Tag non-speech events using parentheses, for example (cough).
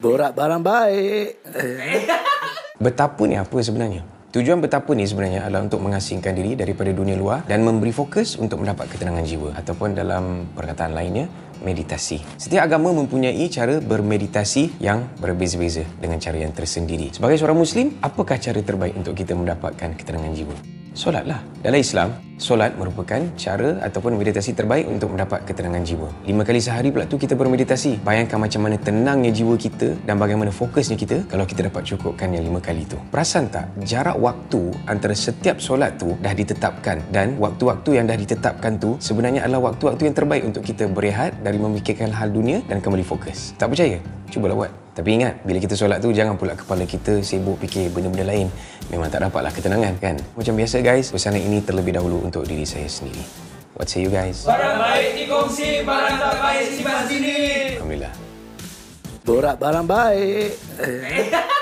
Borak barang baik. (laughs) Betapa ni apa sebenarnya? Tujuan betapa ni sebenarnya adalah untuk mengasingkan diri daripada dunia luar dan memberi fokus untuk mendapat ketenangan jiwa ataupun dalam perkataan lainnya meditasi. Setiap agama mempunyai cara bermeditasi yang berbeza-beza dengan cara yang tersendiri. Sebagai seorang muslim, apakah cara terbaik untuk kita mendapatkan ketenangan jiwa? Solatlah. Dalam Islam, solat merupakan cara ataupun meditasi terbaik untuk mendapat ketenangan jiwa. Lima kali sehari pula tu kita bermeditasi. Bayangkan macam mana tenangnya jiwa kita dan bagaimana fokusnya kita kalau kita dapat cukupkan yang lima kali tu. Perasan tak? Jarak waktu antara setiap solat tu dah ditetapkan dan waktu-waktu yang dah ditetapkan tu sebenarnya adalah waktu-waktu yang terbaik untuk kita berehat dari memikirkan hal dunia dan kembali fokus. Tak percaya? Cubalah buat. Tapi ingat, bila kita solat tu jangan pula kepala kita sibuk fikir benda-benda lain. Memang tak dapatlah ketenangan kan? Macam biasa guys, pesanan ini terlebih dahulu untuk diri saya sendiri. What say you guys? Barang baik dikongsi, barang tak baik simpan sini. Alhamdulillah. Borak barang baik. (laughs)